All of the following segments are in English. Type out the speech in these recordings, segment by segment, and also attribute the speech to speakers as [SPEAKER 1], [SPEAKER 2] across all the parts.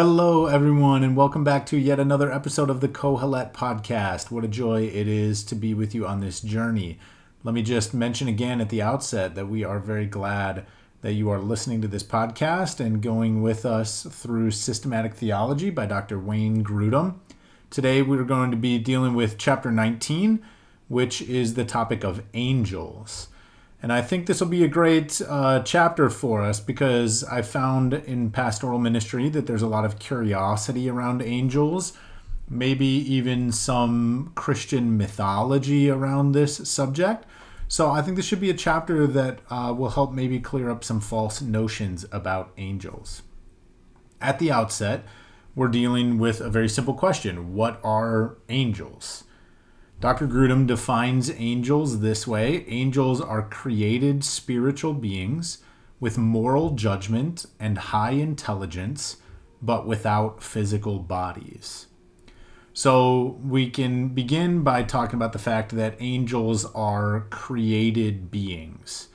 [SPEAKER 1] Hello, everyone, and welcome back to yet another episode of the Kohelet podcast. What a joy it is to be with you on this journey. Let me just mention again at the outset that we are very glad that you are listening to this podcast and going with us through Systematic Theology by Dr. Wayne Grudem. Today, we're going to be dealing with chapter 19, which is the topic of angels. And I think this will be a great uh, chapter for us because I found in pastoral ministry that there's a lot of curiosity around angels, maybe even some Christian mythology around this subject. So I think this should be a chapter that uh, will help maybe clear up some false notions about angels. At the outset, we're dealing with a very simple question What are angels? Dr. Grudem defines angels this way Angels are created spiritual beings with moral judgment and high intelligence, but without physical bodies. So we can begin by talking about the fact that angels are created beings.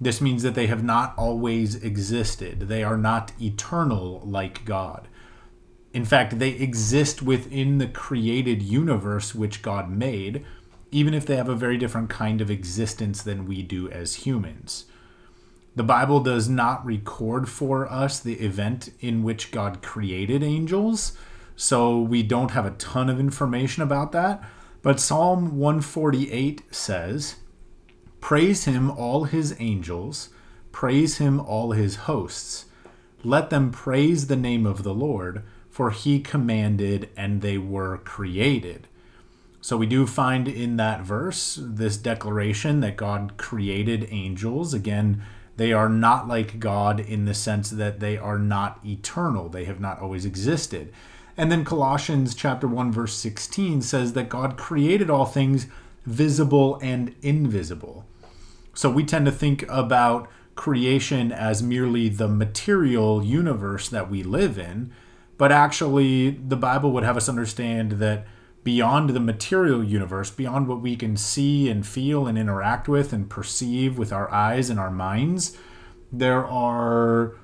[SPEAKER 1] This means that they have not always existed, they are not eternal like God. In fact, they exist within the created universe which God made, even if they have a very different kind of existence than we do as humans. The Bible does not record for us the event in which God created angels, so we don't have a ton of information about that. But Psalm 148 says, Praise him, all his angels, praise him, all his hosts. Let them praise the name of the Lord for he commanded and they were created. So we do find in that verse this declaration that God created angels. Again, they are not like God in the sense that they are not eternal. They have not always existed. And then Colossians chapter 1 verse 16 says that God created all things visible and invisible. So we tend to think about creation as merely the material universe that we live in, but actually, the Bible would have us understand that beyond the material universe, beyond what we can see and feel and interact with and perceive with our eyes and our minds, there are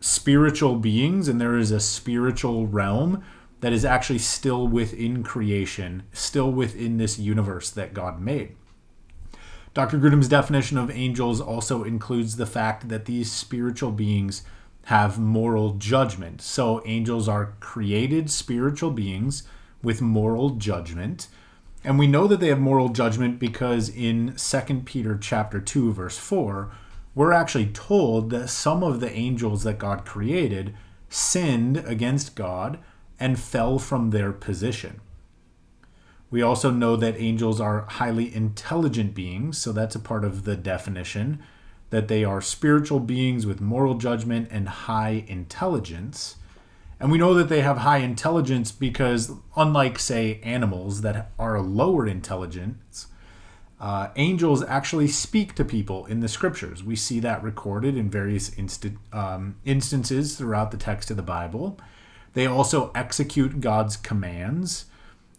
[SPEAKER 1] spiritual beings and there is a spiritual realm that is actually still within creation, still within this universe that God made. Dr. Grudem's definition of angels also includes the fact that these spiritual beings have moral judgment. So angels are created spiritual beings with moral judgment. And we know that they have moral judgment because in 2 Peter chapter 2 verse 4, we're actually told that some of the angels that God created sinned against God and fell from their position. We also know that angels are highly intelligent beings, so that's a part of the definition that they are spiritual beings with moral judgment and high intelligence. And we know that they have high intelligence because, unlike, say, animals that are lower intelligence, uh, angels actually speak to people in the scriptures. We see that recorded in various insta- um, instances throughout the text of the Bible. They also execute God's commands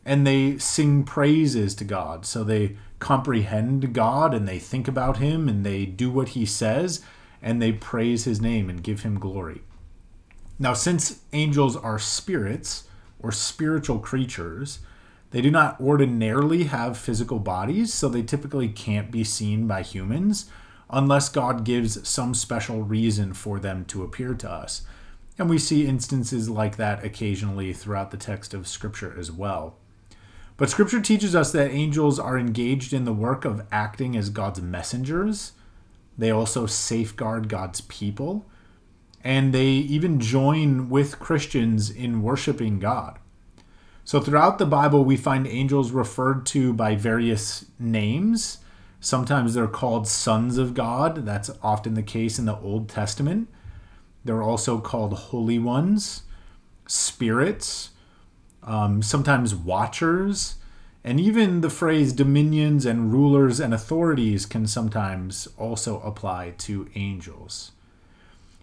[SPEAKER 1] and they sing praises to God. So they comprehend God and they think about Him and they do what He says and they praise His name and give Him glory. Now, since angels are spirits or spiritual creatures, they do not ordinarily have physical bodies, so they typically can't be seen by humans unless God gives some special reason for them to appear to us. And we see instances like that occasionally throughout the text of Scripture as well. But scripture teaches us that angels are engaged in the work of acting as God's messengers. They also safeguard God's people. And they even join with Christians in worshiping God. So throughout the Bible, we find angels referred to by various names. Sometimes they're called sons of God. That's often the case in the Old Testament. They're also called holy ones, spirits, um, sometimes watchers, and even the phrase dominions and rulers and authorities can sometimes also apply to angels.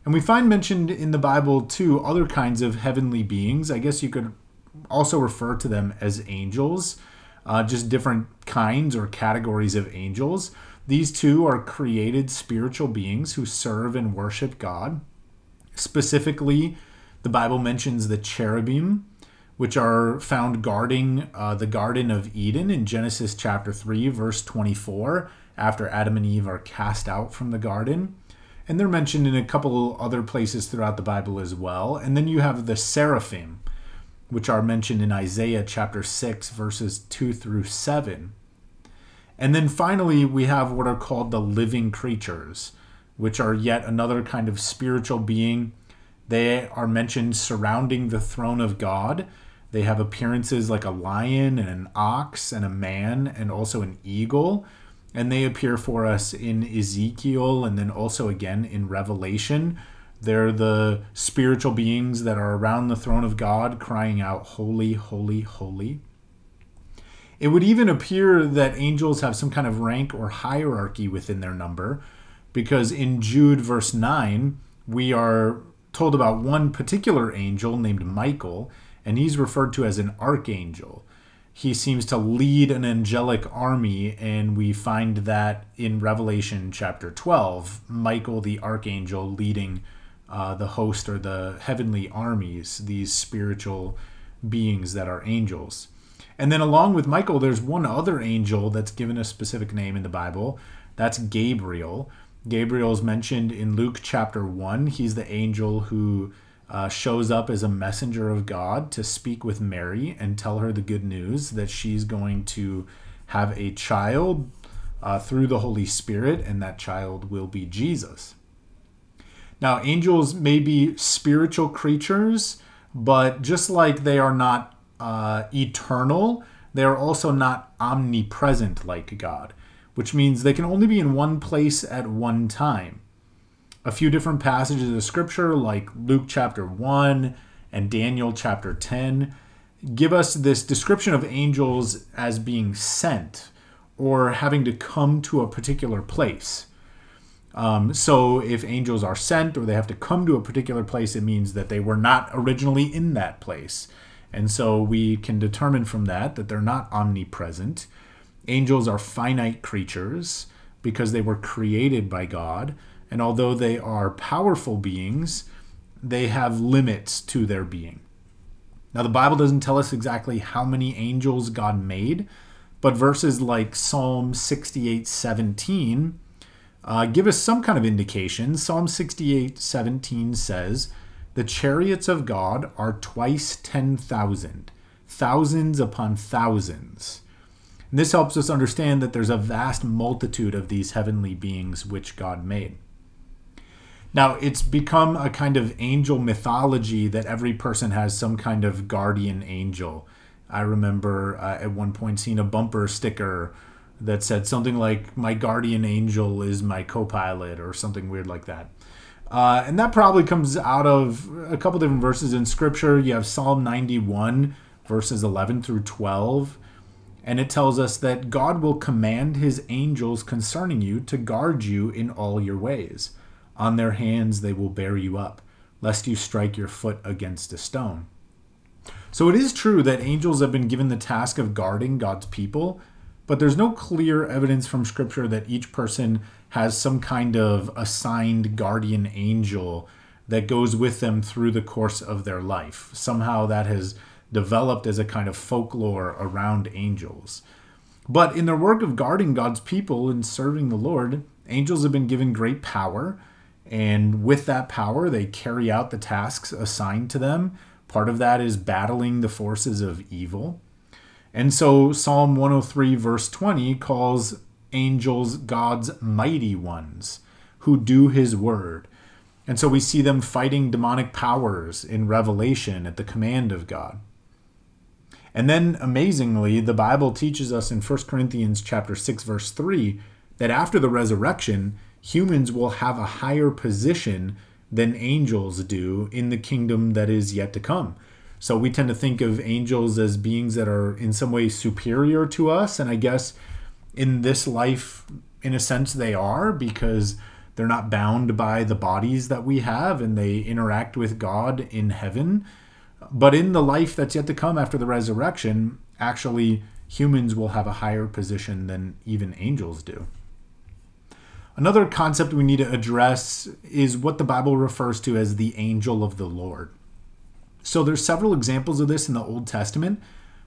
[SPEAKER 1] And we find mentioned in the Bible too other kinds of heavenly beings. I guess you could also refer to them as angels, uh, just different kinds or categories of angels. These two are created spiritual beings who serve and worship God. Specifically, The Bible mentions the cherubim, which are found guarding uh, the Garden of Eden in Genesis chapter 3, verse 24, after Adam and Eve are cast out from the garden. And they're mentioned in a couple other places throughout the Bible as well. And then you have the seraphim, which are mentioned in Isaiah chapter 6, verses 2 through 7. And then finally, we have what are called the living creatures, which are yet another kind of spiritual being. They are mentioned surrounding the throne of God. They have appearances like a lion and an ox and a man and also an eagle. And they appear for us in Ezekiel and then also again in Revelation. They're the spiritual beings that are around the throne of God crying out, Holy, holy, holy. It would even appear that angels have some kind of rank or hierarchy within their number, because in Jude, verse 9, we are told about one particular angel named Michael, and he's referred to as an archangel. He seems to lead an angelic army, and we find that in Revelation chapter 12, Michael the archangel leading uh, the host or the heavenly armies, these spiritual beings that are angels. And then along with Michael, there's one other angel that's given a specific name in the Bible. That's Gabriel. Gabriel is mentioned in Luke chapter 1. He's the angel who uh, shows up as a messenger of God to speak with Mary and tell her the good news that she's going to have a child uh, through the Holy Spirit, and that child will be Jesus. Now, angels may be spiritual creatures, but just like they are not uh, eternal, they are also not omnipresent like God, which means they can only be in one place at one time. A few different passages of scripture, like Luke chapter 1 and Daniel chapter 10, give us this description of angels as being sent or having to come to a particular place. Um, so if angels are sent or they have to come to a particular place, it means that they were not originally in that place. And so we can determine from that that they're not omnipresent. Angels are finite creatures because they were created by God. And although they are powerful beings, they have limits to their being. Now, the Bible doesn't tell us exactly how many angels God made, but verses like Psalm 68 17 uh, give us some kind of indication. Psalm 68 17 says, the chariots of God are twice 10,000, thousands upon thousands. And this helps us understand that there's a vast multitude of these heavenly beings which God made. Now, it's become a kind of angel mythology that every person has some kind of guardian angel. I remember uh, at one point seeing a bumper sticker that said something like, My guardian angel is my co pilot, or something weird like that. Uh, and that probably comes out of a couple different verses in Scripture. You have Psalm 91, verses 11 through 12. And it tells us that God will command his angels concerning you to guard you in all your ways. On their hands they will bear you up, lest you strike your foot against a stone. So it is true that angels have been given the task of guarding God's people, but there's no clear evidence from Scripture that each person has some kind of assigned guardian angel that goes with them through the course of their life. Somehow that has developed as a kind of folklore around angels. But in their work of guarding God's people and serving the Lord, angels have been given great power. And with that power, they carry out the tasks assigned to them. Part of that is battling the forces of evil. And so Psalm 103, verse 20, calls angels God's mighty ones who do his word. And so we see them fighting demonic powers in Revelation at the command of God. And then amazingly, the Bible teaches us in 1 Corinthians chapter 6 verse 3 that after the resurrection, humans will have a higher position than angels do in the kingdom that is yet to come. So we tend to think of angels as beings that are in some way superior to us, and I guess in this life, in a sense, they are because they're not bound by the bodies that we have and they interact with God in heaven. But in the life that's yet to come after the resurrection, actually, humans will have a higher position than even angels do. Another concept we need to address is what the Bible refers to as the angel of the Lord. So there's several examples of this in the Old Testament,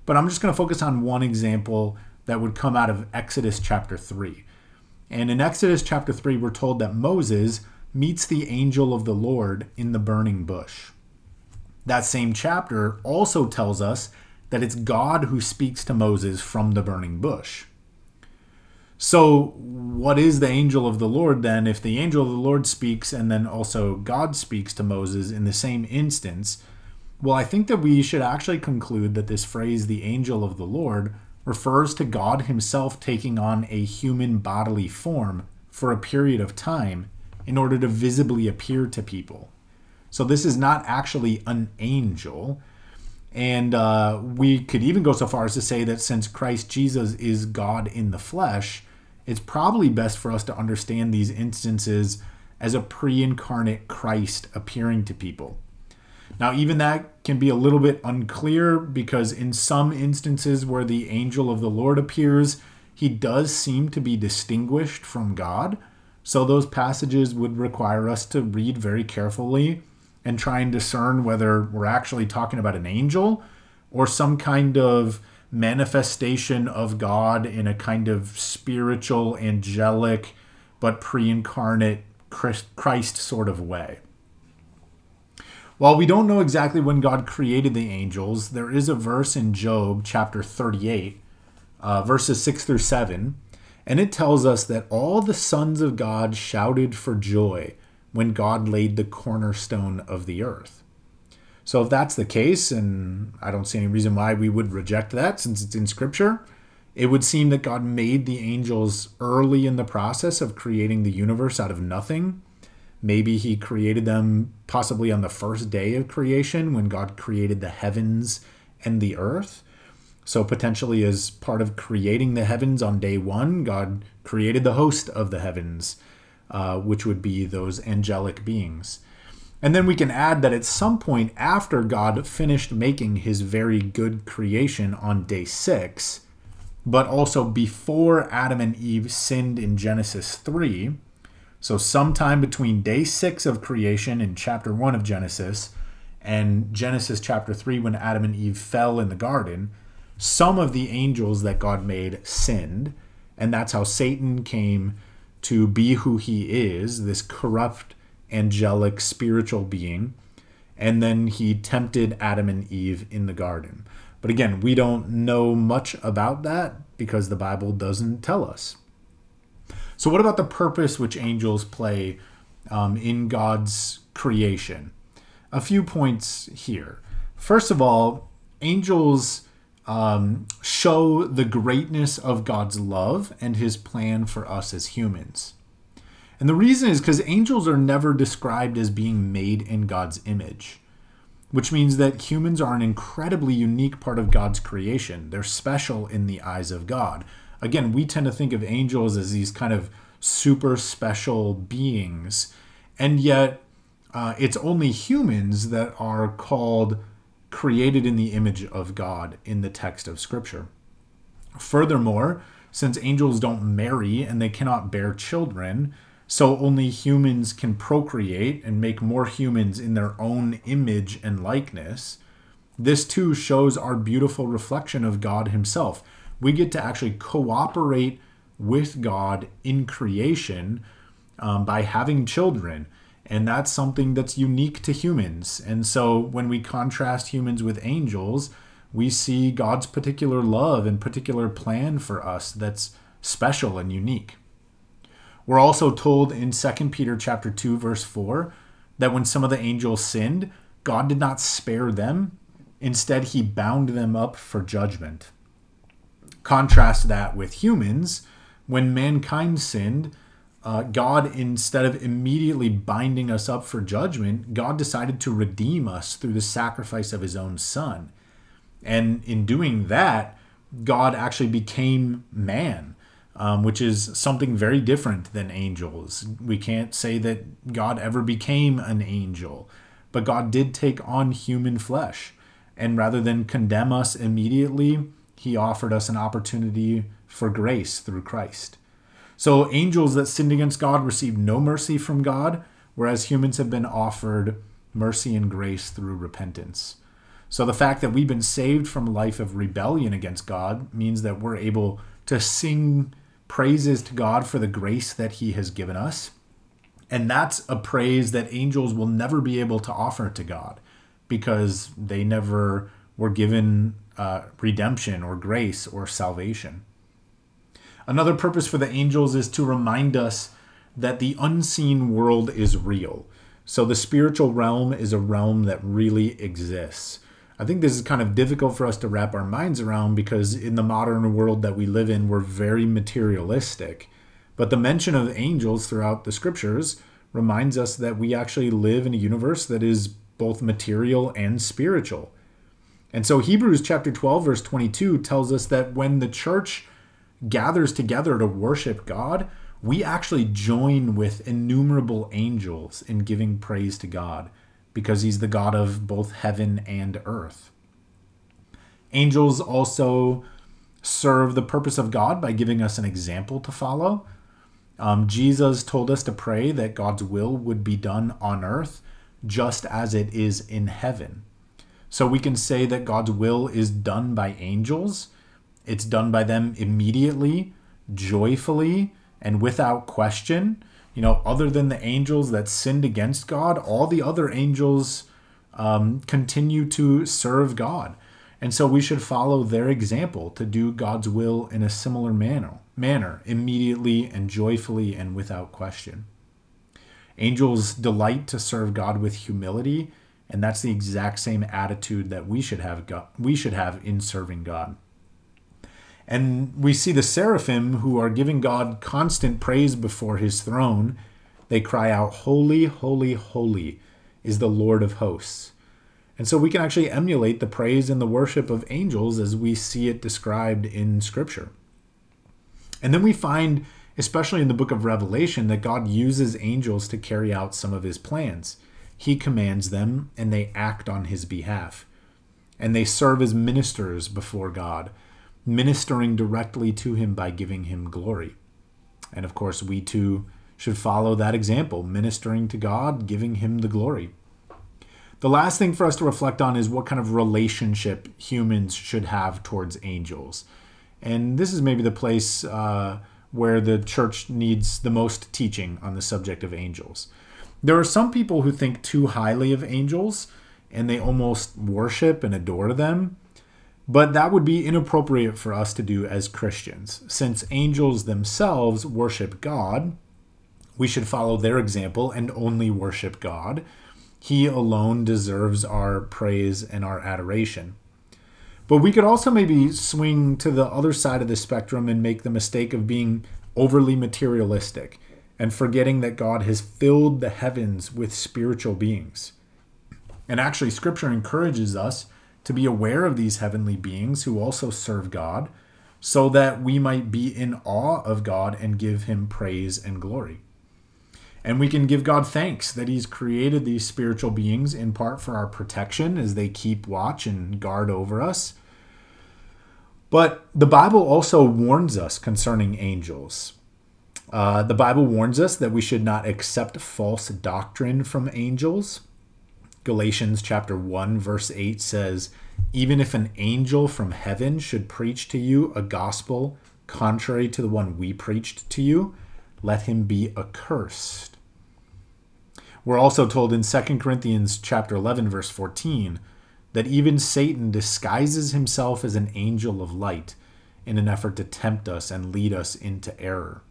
[SPEAKER 1] but I'm just going to focus on one example that would come out of Exodus chapter 3. And in Exodus chapter 3, we're told that Moses meets the angel of the Lord in the burning bush. That same chapter also tells us that it's God who speaks to Moses from the burning bush. So, what is the angel of the Lord then? If the angel of the Lord speaks and then also God speaks to Moses in the same instance, well, I think that we should actually conclude that this phrase, the angel of the Lord, refers to God Himself taking on a human bodily form for a period of time in order to visibly appear to people. So, this is not actually an angel. And uh, we could even go so far as to say that since Christ Jesus is God in the flesh, it's probably best for us to understand these instances as a pre incarnate Christ appearing to people. Now, even that can be a little bit unclear because in some instances where the angel of the Lord appears, he does seem to be distinguished from God. So, those passages would require us to read very carefully and try and discern whether we're actually talking about an angel or some kind of manifestation of God in a kind of spiritual, angelic, but pre incarnate Christ sort of way. While we don't know exactly when God created the angels, there is a verse in Job chapter 38, uh, verses 6 through 7, and it tells us that all the sons of God shouted for joy when God laid the cornerstone of the earth. So, if that's the case, and I don't see any reason why we would reject that since it's in Scripture, it would seem that God made the angels early in the process of creating the universe out of nothing. Maybe He created them possibly on the first day of creation when God created the heavens and the earth. So, potentially, as part of creating the heavens on day one, God created the host of the heavens uh, which would be those angelic beings. And then we can add that at some point after God finished making his very good creation on day six, but also before Adam and Eve sinned in Genesis 3, so sometime between day six of creation in chapter one of Genesis and Genesis chapter 3, when Adam and Eve fell in the garden, some of the angels that God made sinned. And that's how Satan came to be who he is, this corrupt, angelic, spiritual being. And then he tempted Adam and Eve in the garden. But again, we don't know much about that because the Bible doesn't tell us. So, what about the purpose which angels play um, in God's creation? A few points here. First of all, angels um, show the greatness of God's love and his plan for us as humans. And the reason is because angels are never described as being made in God's image, which means that humans are an incredibly unique part of God's creation. They're special in the eyes of God. Again, we tend to think of angels as these kind of super special beings, and yet uh, it's only humans that are called created in the image of God in the text of Scripture. Furthermore, since angels don't marry and they cannot bear children, so only humans can procreate and make more humans in their own image and likeness. This too shows our beautiful reflection of God Himself. We get to actually cooperate with God in creation um, by having children. And that's something that's unique to humans. And so when we contrast humans with angels, we see God's particular love and particular plan for us that's special and unique. We're also told in 2 Peter chapter 2 verse 4 that when some of the angels sinned, God did not spare them. Instead, he bound them up for judgment. Contrast that with humans. When mankind sinned, uh, God, instead of immediately binding us up for judgment, God decided to redeem us through the sacrifice of his own son. And in doing that, God actually became man, um, which is something very different than angels. We can't say that God ever became an angel, but God did take on human flesh. And rather than condemn us immediately, he offered us an opportunity for grace through Christ. So angels that sinned against God received no mercy from God, whereas humans have been offered mercy and grace through repentance. So the fact that we've been saved from a life of rebellion against God means that we're able to sing praises to God for the grace that He has given us. And that's a praise that angels will never be able to offer to God because they never were given uh, redemption or grace or salvation. Another purpose for the angels is to remind us that the unseen world is real. So the spiritual realm is a realm that really exists. I think this is kind of difficult for us to wrap our minds around because in the modern world that we live in, we're very materialistic. But the mention of angels throughout the scriptures reminds us that we actually live in a universe that is both material and spiritual. And so Hebrews chapter 12 verse 22 tells us that when the church gathers together to worship God, we actually join with innumerable angels in giving praise to God because he's the God of both heaven and earth. Angels also serve the purpose of God by giving us an example to follow. Um, Jesus told us to pray that God's will would be done on earth just as it is in heaven. So we can say that God's will is done by angels. It's done by them immediately, joyfully, and without question you know, other than the angels that sinned against God, all the other angels um, continue to serve God. And so we should follow their example to do God's will in a similar manner, manner immediately and joyfully and without question. Angels delight to serve God with humility, and that's the exact same attitude that we should have God, we should have in serving God. And we see the seraphim who are giving God constant praise before his throne. They cry out, Holy, holy, holy is the Lord of hosts. And so we can actually emulate the praise and the worship of angels as we see it described in Scripture. And then we find, especially in the book of Revelation, that God uses angels to carry out some of his plans. He commands them, and they act on his behalf. And they serve as ministers before God ministering directly to him by giving him glory. And of course, we too should follow that example, ministering to God, giving him the glory. The last thing for us to reflect on is what kind of relationship humans should have towards angels. And this is maybe the place uh, where the church needs the most teaching on the subject of angels. There are some people who think too highly of angels and they almost worship and adore them. But that would be inappropriate for us to do as Christians. Since angels themselves worship God, we should follow their example and only worship God. He alone deserves our praise and our adoration. But we could also maybe swing to the other side of the spectrum and make the mistake of being overly materialistic and forgetting that God has filled the heavens with spiritual beings. And actually, Scripture encourages us to be aware of these heavenly beings who also serve God, so that we might be in awe of God and give him praise and glory. And we can give God thanks that He's created these spiritual beings in part for our protection as they keep watch and guard over us. But the Bible also warns us concerning angels. Uh, the Bible warns us that we should not accept false doctrine from angels. Galatians chapter 1 verse 8 says, "Even if an angel from heaven should preach to you a gospel contrary to the one we preached to you, let him be accursed." We're also told in 2 Corinthians chapter 11 verse 14 that even Satan disguises himself as an angel of light in an effort to tempt us and lead us into error.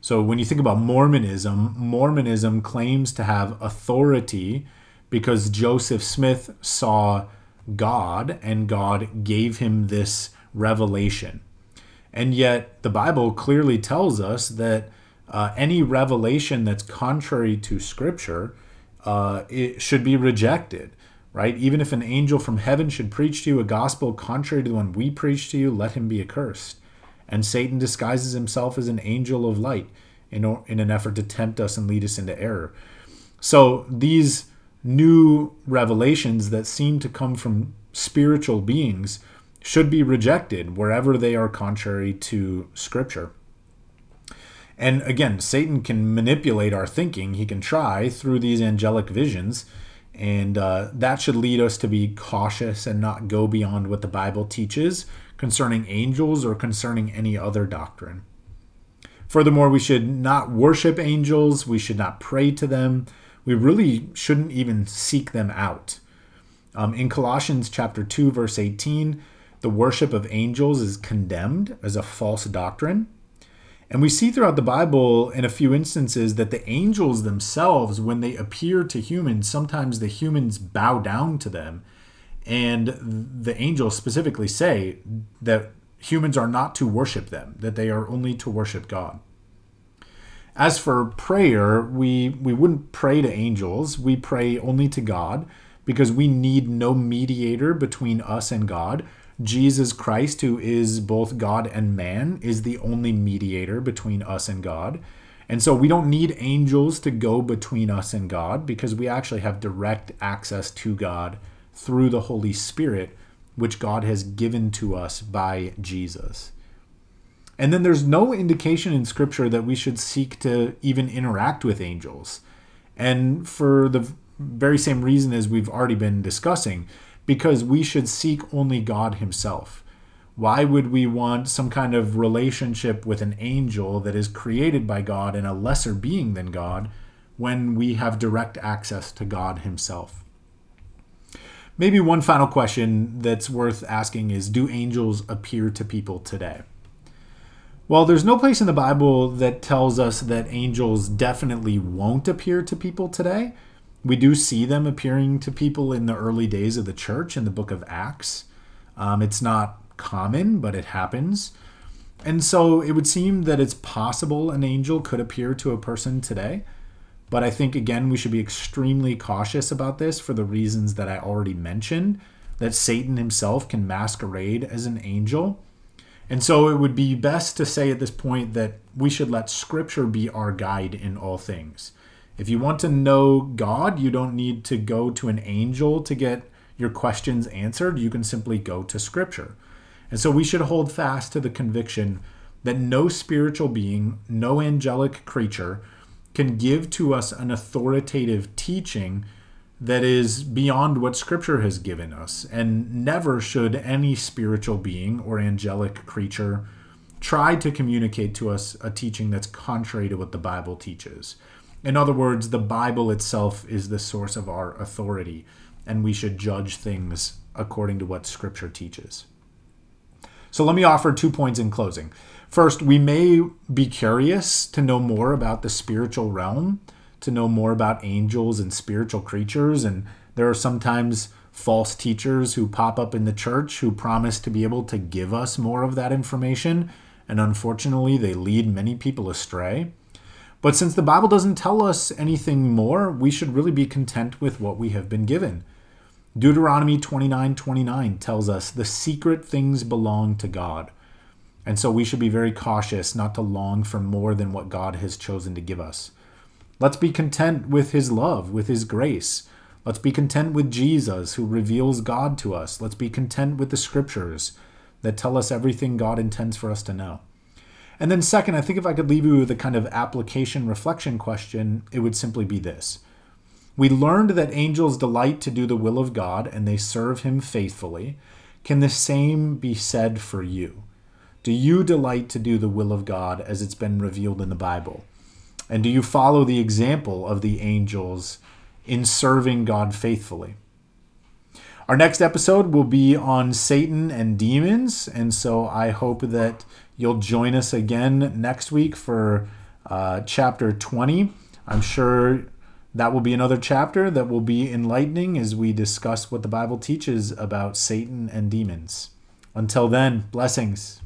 [SPEAKER 1] So when you think about Mormonism, Mormonism claims to have authority because Joseph Smith saw God and God gave him this revelation. And yet, the Bible clearly tells us that uh, any revelation that's contrary to Scripture uh, it should be rejected, right? Even if an angel from heaven should preach to you a gospel contrary to the one we preach to you, let him be accursed. And Satan disguises himself as an angel of light in, in an effort to tempt us and lead us into error. So these new revelations that seem to come from spiritual beings should be rejected wherever they are contrary to Scripture. And again, Satan can manipulate our thinking. He can try through these angelic visions. And uh, that should lead us to be cautious and not go beyond what the Bible teaches concerning angels or concerning any other doctrine. Furthermore, we should not worship angels, we should not pray to them, we really shouldn't even seek them out. Um, in Colossians chapter 2, verse 18, the worship of angels is condemned as a false doctrine. And we see throughout the Bible in a few instances that the angels themselves, when they appear to humans, sometimes the humans bow down to them. And the angels specifically say that humans are not to worship them, that they are only to worship God. As for prayer, we, we wouldn't pray to angels, we pray only to God because we need no mediator between us and God. Jesus Christ, who is both God and man, is the only mediator between us and God. And so we don't need angels to go between us and God because we actually have direct access to God through the Holy Spirit, which God has given to us by Jesus. And then there's no indication in Scripture that we should seek to even interact with angels. And for the very same reason as we've already been discussing, because we should seek only God Himself. Why would we want some kind of relationship with an angel that is created by God and a lesser being than God when we have direct access to God Himself? Maybe one final question that's worth asking is Do angels appear to people today? Well, there's no place in the Bible that tells us that angels definitely won't appear to people today. We do see them appearing to people in the early days of the church in the book of Acts. Um, it's not common, but it happens. And so it would seem that it's possible an angel could appear to a person today. But I think, again, we should be extremely cautious about this for the reasons that I already mentioned that Satan himself can masquerade as an angel. And so it would be best to say at this point that we should let Scripture be our guide in all things. If you want to know God, you don't need to go to an angel to get your questions answered. You can simply go to Scripture. And so we should hold fast to the conviction that no spiritual being, no angelic creature, can give to us an authoritative teaching that is beyond what Scripture has given us. And never should any spiritual being or angelic creature try to communicate to us a teaching that's contrary to what the Bible teaches. In other words, the Bible itself is the source of our authority, and we should judge things according to what Scripture teaches. So let me offer two points in closing. First, we may be curious to know more about the spiritual realm, to know more about angels and spiritual creatures, and there are sometimes false teachers who pop up in the church who promise to be able to give us more of that information, and unfortunately, they lead many people astray. But since the Bible doesn't tell us anything more, we should really be content with what we have been given. Deuteronomy 29 29 tells us the secret things belong to God. And so we should be very cautious not to long for more than what God has chosen to give us. Let's be content with His love, with His grace. Let's be content with Jesus, who reveals God to us. Let's be content with the scriptures that tell us everything God intends for us to know. And then, second, I think if I could leave you with a kind of application reflection question, it would simply be this. We learned that angels delight to do the will of God and they serve Him faithfully. Can the same be said for you? Do you delight to do the will of God as it's been revealed in the Bible? And do you follow the example of the angels in serving God faithfully? Our next episode will be on Satan and demons, and so I hope that You'll join us again next week for uh, chapter 20. I'm sure that will be another chapter that will be enlightening as we discuss what the Bible teaches about Satan and demons. Until then, blessings.